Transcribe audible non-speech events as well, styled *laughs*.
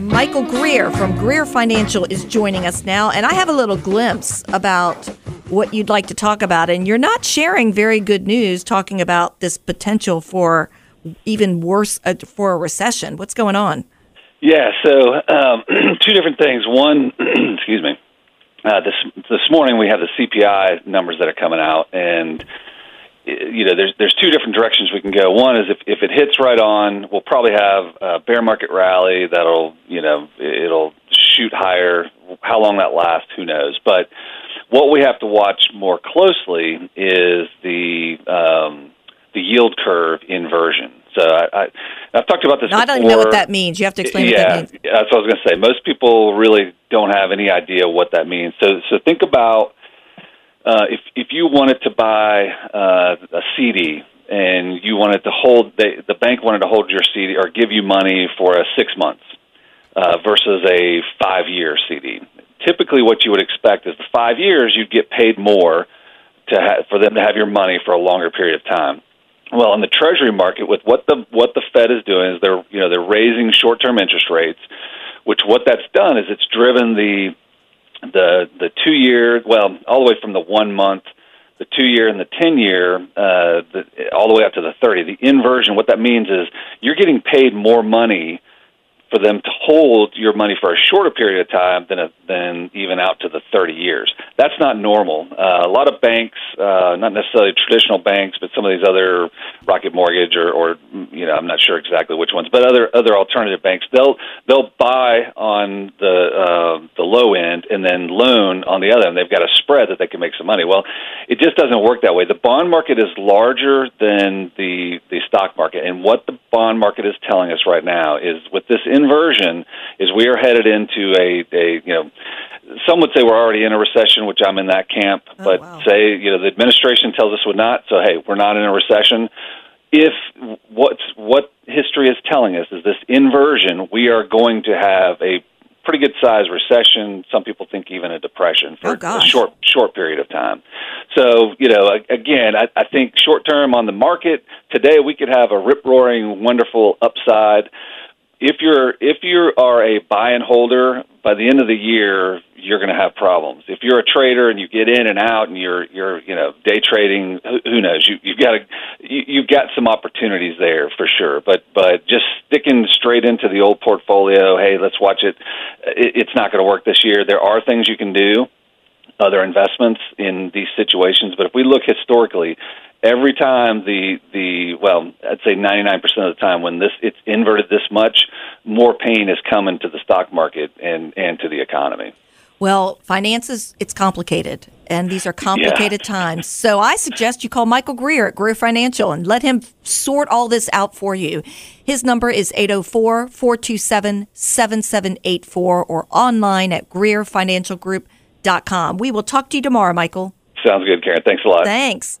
Michael Greer from Greer Financial is joining us now, and I have a little glimpse about what you'd like to talk about. And you're not sharing very good news talking about this potential for even worse uh, for a recession. What's going on? Yeah, so um, *clears throat* two different things. One, *clears throat* excuse me, uh, this this morning we have the CPI numbers that are coming out, and you know, there's there's two different directions we can go. One is if if it hits right on, we'll probably have a bear market rally that'll you know it'll shoot higher. How long that lasts, who knows? But what we have to watch more closely is the um, the yield curve inversion. So I, I I've talked about this. No, I don't know what that means. You have to explain yeah, what that means. that's what I was going to say. Most people really don't have any idea what that means. So so think about uh, if if you wanted to buy uh, a CD and you wanted to hold they, the bank wanted to hold your CD or give you money for a six months uh, versus a five year CD. Typically, what you would expect is the five years you'd get paid more to ha- for them to have your money for a longer period of time. Well, in the Treasury market, with what the what the Fed is doing is they're you know they're raising short term interest rates, which what that's done is it's driven the the the two year, well, all the way from the one month, the two year, and the ten year, uh, the, all the way up to the thirty. The inversion, what that means is you're getting paid more money for them to hold your money for a shorter period of time than a, than even out to the 30 years. That's not normal. Uh, a lot of banks, uh, not necessarily traditional banks, but some of these other Rocket Mortgage or, or you know, I'm not sure exactly which ones, but other other alternative banks, they'll they'll buy on the uh, the low end and then loan on the other end. They've got a spread that they can make some money. Well, it just doesn't work that way. The bond market is larger than the the stock market, and what the bond market is telling us right now is with this in inversion is we are headed into a, a you know some would say we're already in a recession, which I'm in that camp. Oh, but wow. say you know the administration tells us we're not, so hey, we're not in a recession. If what's what history is telling us is this inversion, we are going to have a pretty good sized recession. Some people think even a depression for Oh, a short short period of time. So you know, again, I, I think short term on the market today we could have a rip roaring, wonderful upside if you're if you are a buy and holder, by the end of the year you're going to have problems. If you're a trader and you get in and out and you're you're you know day trading, who, knows? You you've got to you, you've got some opportunities there for sure. But but just sticking straight into the old portfolio, hey, let's watch it. it it's not going to work this year. There are things you can do other investments in these situations. But if we look historically, every time the the well, I'd say 99% of the time when this it's inverted this much, more pain is coming to the stock market and and to the economy. Well, finances, it's complicated, and these are complicated *laughs* times. So I suggest you call Michael Greer at Greer Financial and let him sort all this out for you. His number is 804 427 7784 or online at GreerFinancialGroup.com. We will talk to you tomorrow, Michael. Sounds good, Karen. Thanks a lot. Thanks.